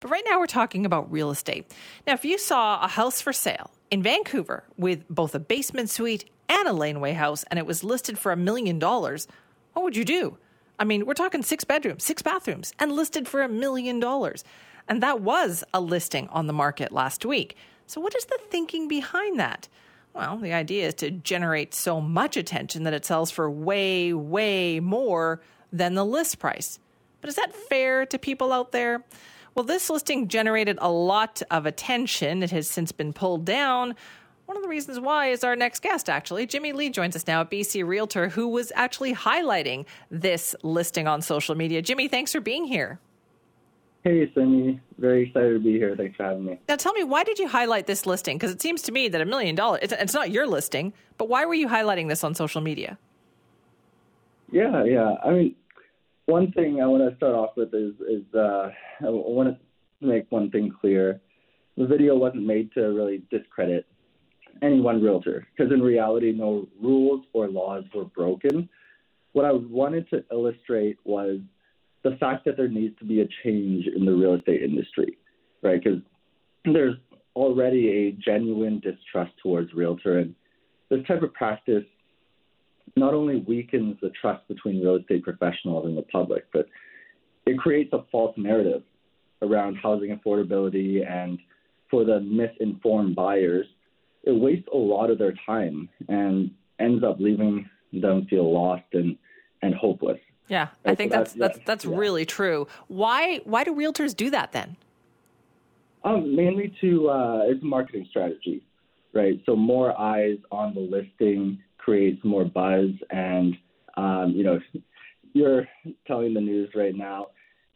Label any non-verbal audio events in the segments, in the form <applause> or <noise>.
But right now we're talking about real estate. Now, if you saw a house for sale in Vancouver with both a basement suite and a laneway house and it was listed for a million dollars, what would you do? I mean, we're talking six bedrooms, six bathrooms, and listed for a million dollars. And that was a listing on the market last week. So, what is the thinking behind that? Well, the idea is to generate so much attention that it sells for way, way more than the list price. But is that fair to people out there? Well, this listing generated a lot of attention. It has since been pulled down. One of the reasons why is our next guest, actually. Jimmy Lee joins us now at BC Realtor, who was actually highlighting this listing on social media. Jimmy, thanks for being here. Hey, Simi. Very excited to be here. Thanks for having me. Now, tell me, why did you highlight this listing? Because it seems to me that a million dollars, it's not your listing, but why were you highlighting this on social media? Yeah, yeah. I mean, one thing I want to start off with is, is uh, I want to make one thing clear. The video wasn't made to really discredit any one realtor, because in reality, no rules or laws were broken. What I wanted to illustrate was the fact that there needs to be a change in the real estate industry, right? Because there's already a genuine distrust towards realtor, and this type of practice not only weakens the trust between real estate professionals and the public, but it creates a false narrative around housing affordability and for the misinformed buyers, it wastes a lot of their time and ends up leaving them feel lost and, and hopeless. Yeah, I think so that's that's that's, that's yeah. really true. Why why do realtors do that then? Um, mainly to uh, it's a marketing strategy, right? So more eyes on the listing creates more buzz, and um, you know, you're telling the news right now.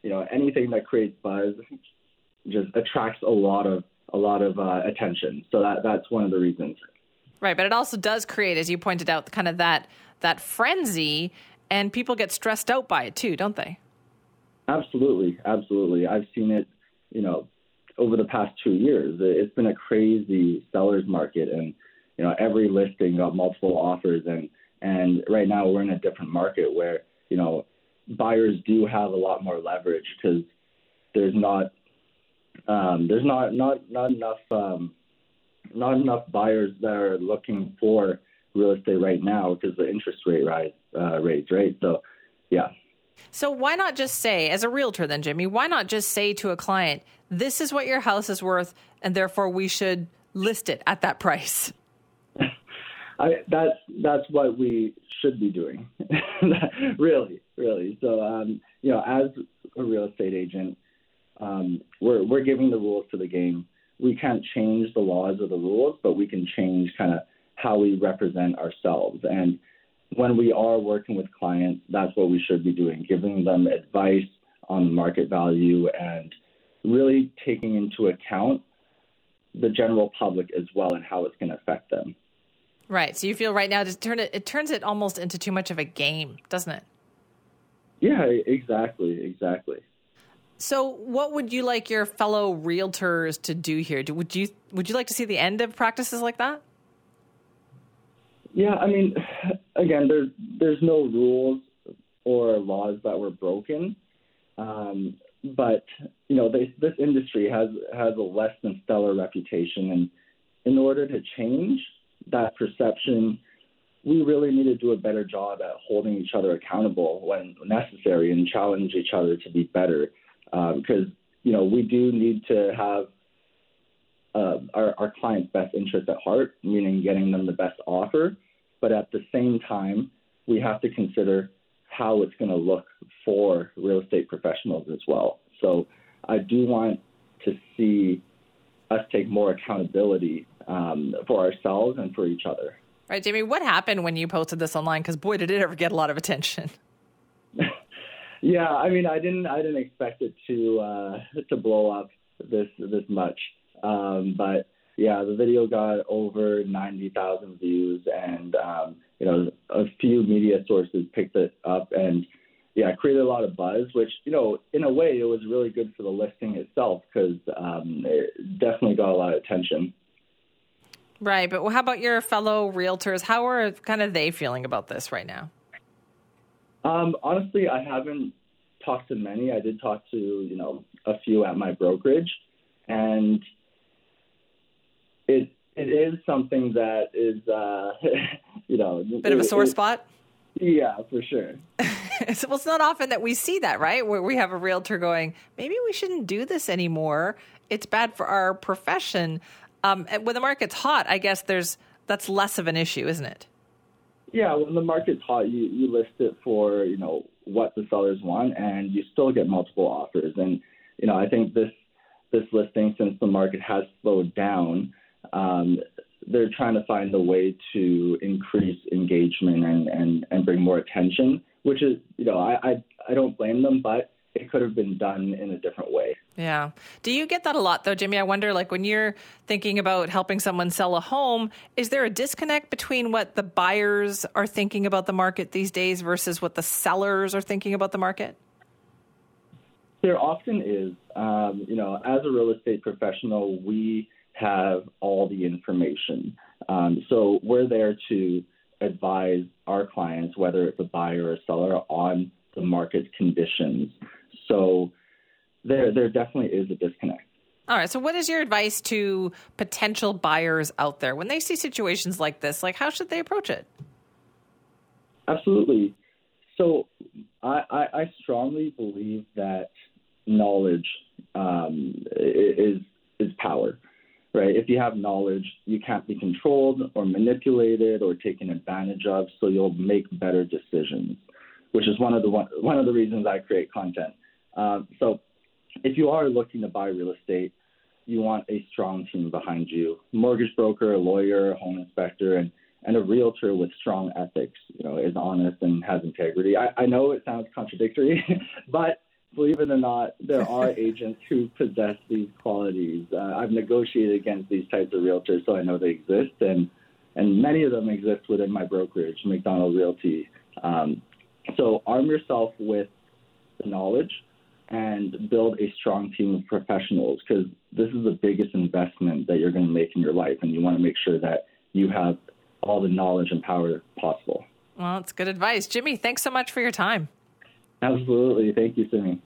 You know, anything that creates buzz just attracts a lot of a lot of uh, attention. So that that's one of the reasons. Right, but it also does create, as you pointed out, kind of that that frenzy and people get stressed out by it too, don't they? Absolutely, absolutely. I've seen it, you know, over the past two years. It's been a crazy seller's market, and you know, every listing got multiple offers, and and right now we're in a different market where you know buyers do have a lot more leverage because there's not um, there's not not not enough um, not enough buyers that are looking for real estate right now because the interest rate rise uh, rates, right? So, yeah. So why not just say, as a realtor, then Jimmy, why not just say to a client, "This is what your house is worth, and therefore we should list it at that price." I, that's that's what we should be doing, <laughs> really, really. So, um, you know, as a real estate agent, um, we're we're giving the rules to the game. We can't change the laws or the rules, but we can change kind of how we represent ourselves. And when we are working with clients, that's what we should be doing, giving them advice on market value and really taking into account the general public as well and how it's going to affect them. Right. So you feel right now to turn it it turns it almost into too much of a game, doesn't it? Yeah, exactly, exactly. So, what would you like your fellow realtors to do here? Would you would you like to see the end of practices like that? Yeah, I mean, again, there's there's no rules or laws that were broken, um, but you know, they, this industry has has a less than stellar reputation, and in order to change that perception, we really need to do a better job at holding each other accountable when necessary and challenge each other to be better, because um, you know we do need to have uh, our, our client's best interest at heart, meaning getting them the best offer but at the same time, we have to consider how it's going to look for real estate professionals as well. So I do want to see us take more accountability um, for ourselves and for each other. Right, Jamie. What happened when you posted this online? Because boy, did it ever get a lot of attention. <laughs> yeah, I mean, I didn't, I didn't expect it to uh, to blow up this this much, um, but yeah, the video got over 90,000 views, and um, you know, a few media sources picked it up, and created a lot of buzz. Which you know, in a way, it was really good for the listing itself because um, it definitely got a lot of attention. Right, but how about your fellow realtors? How are kind of they feeling about this right now? Um, honestly, I haven't talked to many. I did talk to you know a few at my brokerage, and it it is something that is uh, <laughs> you know bit of a sore it, spot. Yeah, for sure. <laughs> <laughs> well, it's not often that we see that, right? Where we have a realtor going, maybe we shouldn't do this anymore. It's bad for our profession. Um, when the market's hot, I guess there's that's less of an issue, isn't it? Yeah, when the market's hot, you, you list it for you know what the sellers want, and you still get multiple offers. And you know, I think this this listing, since the market has slowed down, um, they're trying to find a way to increase engagement and, and, and bring more attention, which is, you know, I, I, I don't blame them, but it could have been done in a different way. Yeah. Do you get that a lot though, Jimmy? I wonder like when you're thinking about helping someone sell a home, is there a disconnect between what the buyers are thinking about the market these days versus what the sellers are thinking about the market? There often is. Um, you know, as a real estate professional, we have all the information. Um, so we're there to advise our clients, whether it's a buyer or seller, on the market conditions. So there, there definitely is a disconnect. All right. So, what is your advice to potential buyers out there when they see situations like this? Like, how should they approach it? Absolutely. So, I, I, I strongly believe that knowledge um, is is power right? If you have knowledge, you can't be controlled or manipulated or taken advantage of, so you'll make better decisions, which is one of the one, one of the reasons I create content. Um, so, if you are looking to buy real estate, you want a strong team behind you: mortgage broker, a lawyer, a home inspector, and and a realtor with strong ethics. You know, is honest and has integrity. I, I know it sounds contradictory, <laughs> but believe it or not, there are <laughs> agents who possess these qualities. Uh, I've negotiated against these types of realtors, so I know they exist, and and many of them exist within my brokerage, Macdonald Realty. Um, so arm yourself with the knowledge and build a strong team of professionals because this is the biggest investment that you're going to make in your life, and you want to make sure that you have all the knowledge and power possible. Well, it's good advice. Jimmy, thanks so much for your time. Absolutely. Thank you, Simi.